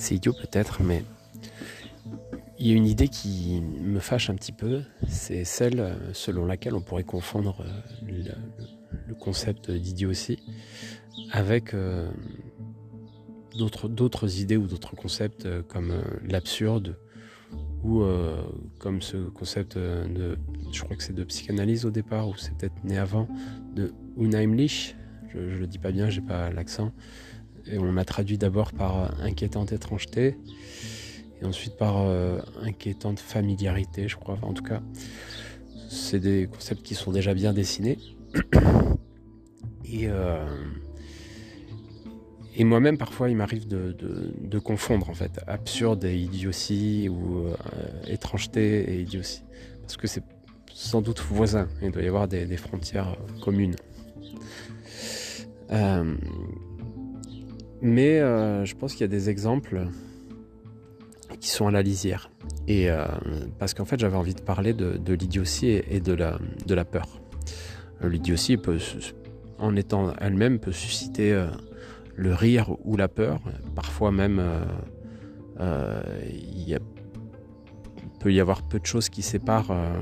c'est idiot peut-être, mais il y a une idée qui me fâche un petit peu, c'est celle selon laquelle on pourrait confondre le, le concept d'idiotie avec d'autres idées ou d'autres concepts comme l'absurde ou comme ce concept de, je crois que c'est de psychanalyse au départ, ou c'est peut-être né avant, de Unheimlich, je, je le dis pas bien, j'ai pas l'accent, et on l'a traduit d'abord par inquiétante étrangeté, et ensuite par inquiétante familiarité, je crois, en tout cas, c'est des concepts qui sont déjà bien dessinés. et et moi-même, parfois, il m'arrive de, confondre, en fait, absurde et idiotie, ou euh, étrangeté et idiotie. Parce que c'est sans doute voisin. Il doit y avoir des, frontières communes. Euh, mais euh, je pense qu'il y a des exemples qui sont à la lisière. Et parce qu'en fait, j'avais envie de parler de, l'idiotie et, de, la, peur. L'idiotie, en étant elle-même, peut susciter le rire ou la peur. Parfois même, euh, euh, il peut y avoir peu de choses qui séparent euh,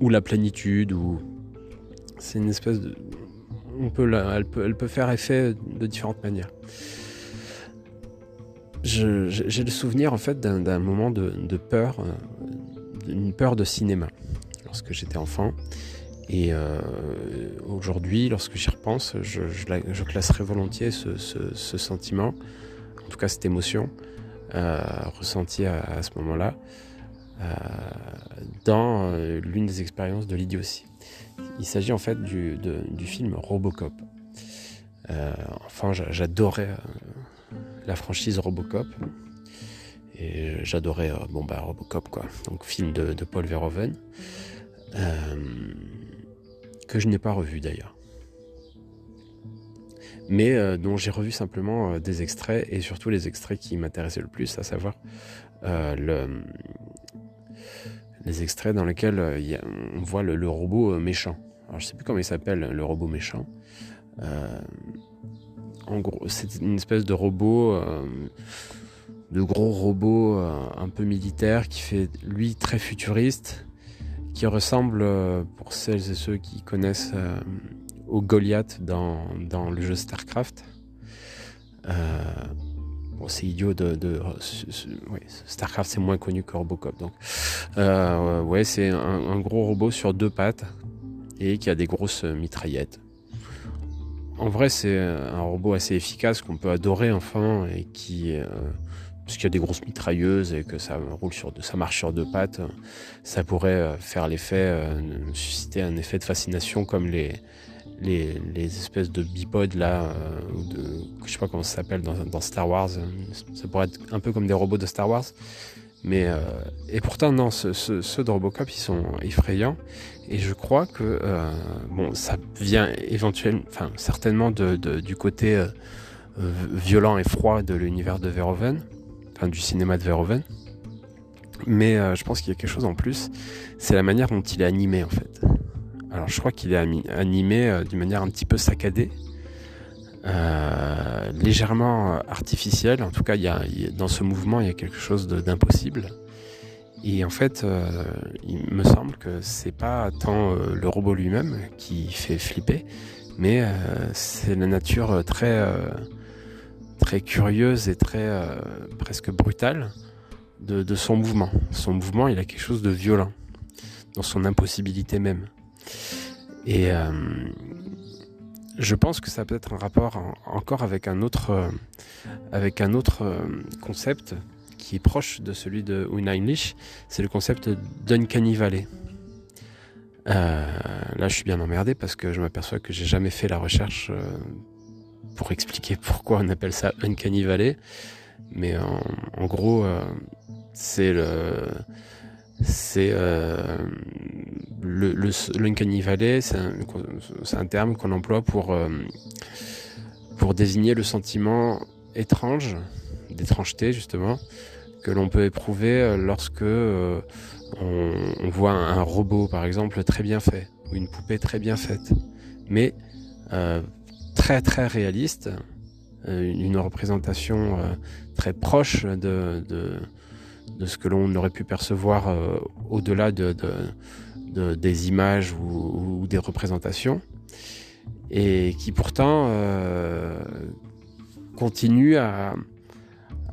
ou la plénitude ou c'est une espèce de elle, peut, faire effet de différentes manières. J'ai le souvenir en fait d'un moment de, peur, d'une peur de cinéma lorsque j'étais enfant. Et euh, aujourd'hui, lorsque j'y repense, je, classerais volontiers ce, sentiment, en tout cas cette émotion euh, ressentie à, ce moment-là, euh, dans euh, l'une des expériences de l'idiotie. Il s'agit en fait du, du film Robocop. Euh, enfin, j'adorais la franchise Robocop. Et j'adorais bon bah Robocop quoi. Donc film de, Paul Verhoeven. Euh, que je n'ai pas revu d'ailleurs. Mais euh, dont j'ai revu simplement euh, des extraits et surtout les extraits qui m'intéressaient le plus, à savoir euh, le, les extraits dans lesquels on voit le, robot méchant. Alors je sais plus comment il s'appelle, le robot méchant. en gros, c'est une espèce de robot, de gros robot un peu militaire qui fait lui très futuriste qui ressemble, euh, pour celles et ceux qui connaissent, euh, au Goliath dans, le jeu StarCraft. Euh, c'est idiot de. StarCraft, c'est moins connu que Robocop. Donc, euh, ouais, c'est un, gros robot sur deux pattes et qui a des grosses mitraillettes. En vrai, c'est un robot assez efficace qu'on peut adorer, enfin, et qui parce qu'il y a des grosses mitrailleuses et que ça roule sur deux, ça marche sur deux pattes, ça pourrait euh, faire l'effet, euh, susciter un effet de fascination comme les, les, espèces de bipodes là, euh, ou de, je sais pas comment ça s'appelle dans, Star Wars. Ça pourrait être un peu comme des robots de Star Wars. Mais euh, et pourtant non, ceux, de Robocop ils sont effrayants et je crois que euh, bon ça vient éventuellement, enfin certainement du côté euh, violent et froid de l'univers de Verhoeven du cinéma de Verhoeven. Mais euh, je pense qu'il y a quelque chose en plus, c'est la manière dont il est animé en fait. Alors je crois qu'il est animé euh, d'une manière un petit peu saccadée, euh, légèrement artificielle. En tout cas, il y a, dans ce mouvement, il y a quelque chose d'impossible. Et en fait, il me semble que c'est pas tant le robot lui-même qui fait flipper, mais c'est la nature très très curieuse et très euh, presque brutale de, son mouvement. Son mouvement, il a quelque chose de violent dans son impossibilité même. Et euh, je pense que ça peut être un rapport encore avec un autre, euh, avec un autre concept qui est proche de celui de Unheimlich, c'est le concept d'Uncanny Valley. là, je suis bien emmerdé parce que je m'aperçois que j'ai jamais fait la recherche pour expliquer pourquoi on appelle ça Uncanny Valley. Mais en, gros, euh, c'est le c'est euh, le, l'Uncanny Valley, c'est un, un, terme qu'on emploie pour euh, pour désigner le sentiment étrange, d'étrangeté justement, que l'on peut éprouver lorsque on, on, voit un, robot par exemple très bien fait ou une poupée très bien faite, mais très très réaliste, une représentation très proche de, de, ce que l'on aurait pu percevoir au-delà de, des images ou, des représentations, et qui pourtant continue à,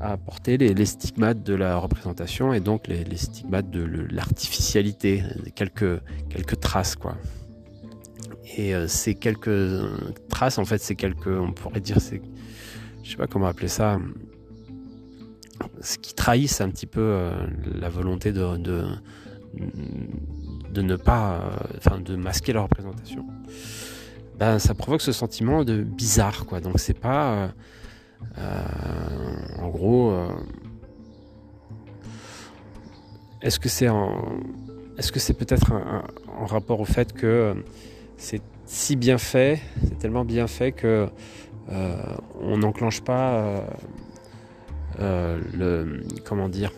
à porter les, stigmates de la représentation et donc les, stigmates de l'artificialité, quelques, quelques traces quoi. Et euh, ces quelques traces, en fait, c'est quelques, on pourrait dire, je sais pas comment appeler ça, ce qui trahissent un petit peu euh, la volonté de, de, ne pas, euh, enfin, de masquer la représentation. Ben, ça provoque ce sentiment de bizarre, quoi. Donc c'est pas euh, en gros, est-ce que c'est est-ce que c'est peut-être en rapport au fait que c'est si bien fait, c'est tellement bien fait que on n'enclenche pas le comment dire,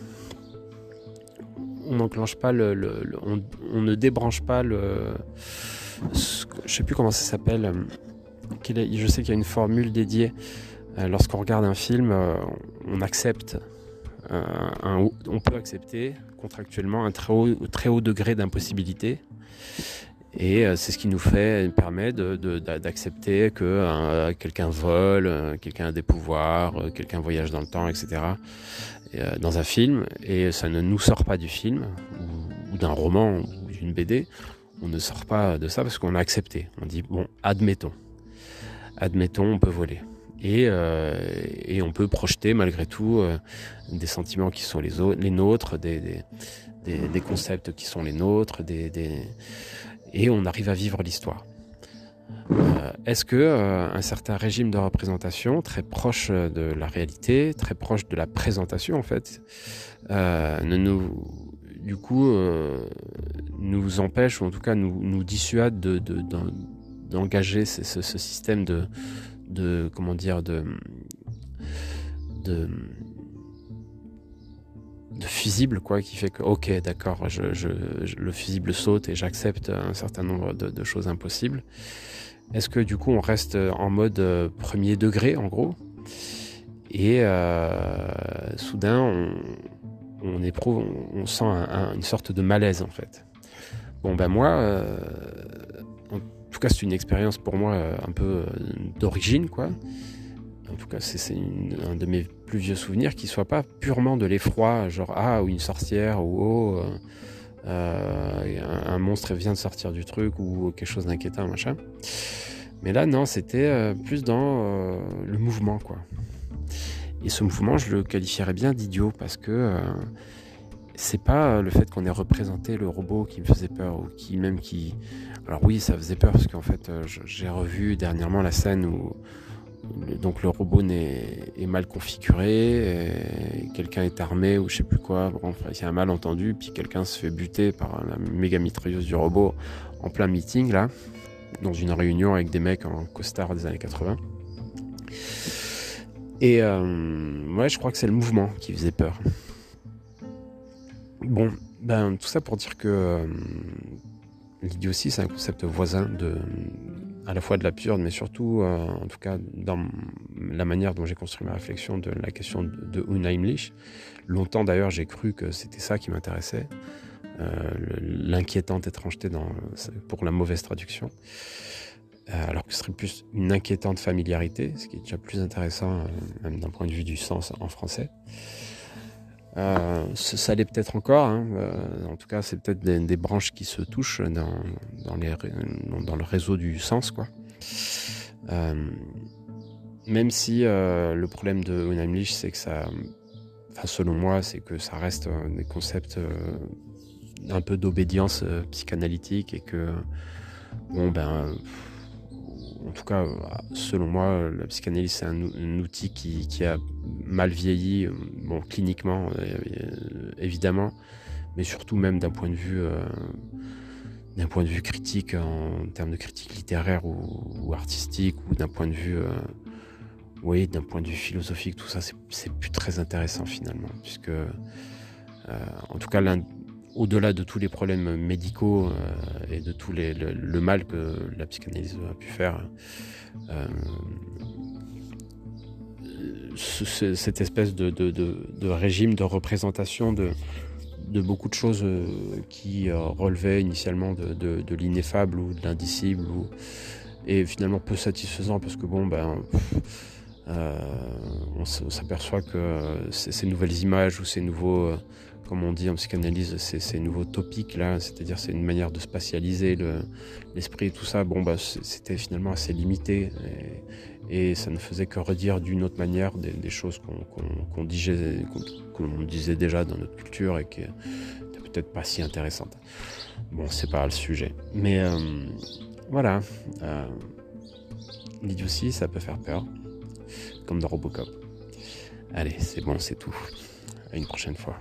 on n'enclenche pas le, on, ne débranche pas le, je sais plus comment ça s'appelle. Je sais qu'il y a une formule dédiée euh, lorsqu'on regarde un film, euh, on accepte, euh, on peut accepter contractuellement un très très haut degré d'impossibilité. Et c'est ce qui nous fait permet d'accepter que quelqu'un vole, quelqu'un a des pouvoirs, quelqu'un voyage dans le temps, etc. dans un film, et ça ne nous sort pas du film ou, d'un roman ou d'une BD. On ne sort pas de ça parce qu'on a accepté. On dit bon, admettons, admettons, on peut voler. Euh, et, on peut projeter malgré tout euh, des sentiments qui sont les, les nôtres, des, des, concepts qui sont les nôtres, et on arrive à vivre l'histoire. Euh, est-ce que un certain régime de représentation très proche de la réalité, très proche de la présentation en fait, ne nous, du coup, nous empêche ou en tout cas nous, dissuade d'engager ce, ce, système de, de comment dire de de de fusible quoi qui fait que ok d'accord le fusible saute et j'accepte un certain nombre de, choses impossibles. Est-ce que du coup on reste en mode euh, premier degré en gros? Et euh, soudain on, on, éprouve on, sent une sorte de malaise en fait. Bon ben moi euh, tout cas, c'est une expérience pour moi un peu d'origine, quoi. En tout cas, c'est un de mes plus vieux souvenirs qui soit pas purement de l'effroi, genre ah ou une sorcière ou oh euh, un, monstre vient de sortir du truc ou quelque chose d'inquiétant, machin. Mais là, non, c'était plus dans le mouvement, quoi. Et ce mouvement, je le qualifierais bien d'idiot parce que c'est pas le fait qu'on ait représenté le robot qui me faisait peur ou qui même qui alors oui ça faisait peur parce qu'en fait euh, j'ai revu dernièrement la scène où donc le robot est, mal configuré quelqu'un est armé ou je sais plus quoi. Il y a un malentendu puis quelqu'un se fait buter par la méga mitrailleuse du robot en plein meeting là dans une réunion avec des mecs en costard des années 80 et euh, je crois que c'est le mouvement qui faisait peur. Bon, ben, tout ça pour dire que euh, l'idiotie, c'est un concept voisin de, à la fois de l'absurde, mais surtout, euh, en tout cas, dans la manière dont j'ai construit ma réflexion de la question de, Unheimlich. Longtemps d'ailleurs, j'ai cru que c'était ça qui m'intéressait, euh, l'inquiétante étrangeté pour la mauvaise traduction. alors que ce serait plus une inquiétante familiarité, ce qui est déjà plus intéressant, même d'un point de vue du sens en français. Euh, ça l'est peut-être encore. Hein. Euh, en tout cas, c'est peut-être des, branches qui se touchent dans, le réseau du sens, quoi. Euh, même si le problème de Unheimlich, c'est que ça, selon moi, c'est que ça reste des concepts un peu d'obédience psychanalytique et que, bon, ben en tout cas, selon moi, la psychanalyse, c'est un, outil qui, a mal vieilli, bon, cliniquement, euh, évidemment, mais surtout même d'un point de vue, euh, d'un point de vue critique, en termes de critique littéraire ou, artistique, ou d'un point de vue, euh, d'un point de vue philosophique, tout ça, c'est plus très intéressant finalement, puisque, en tout cas, au-delà de tous les problèmes médicaux euh, et de tout le, mal que la psychanalyse a pu faire, euh, cette espèce de, régime de représentation de, beaucoup de choses euh, qui relevaient initialement de, l'ineffable ou de l'indicible et finalement peu satisfaisant parce que bon ben on s'aperçoit que ces, nouvelles images ou ces nouveaux comme on dit en psychanalyse, ces, nouveaux topiques là, c'est-à-dire c'est une manière de spatialiser l'esprit et tout ça. Bon, bah, c'était finalement assez limité et, ça ne faisait que redire d'une autre manière des, choses qu'on disait, disait déjà dans notre culture et qui n'étaient peut-être pas si intéressantes. Bon, c'est pas le sujet, mais euh, voilà. Euh, L'idiotie, ça peut faire peur, comme dans Robocop. Allez, c'est bon, c'est tout. À une prochaine fois.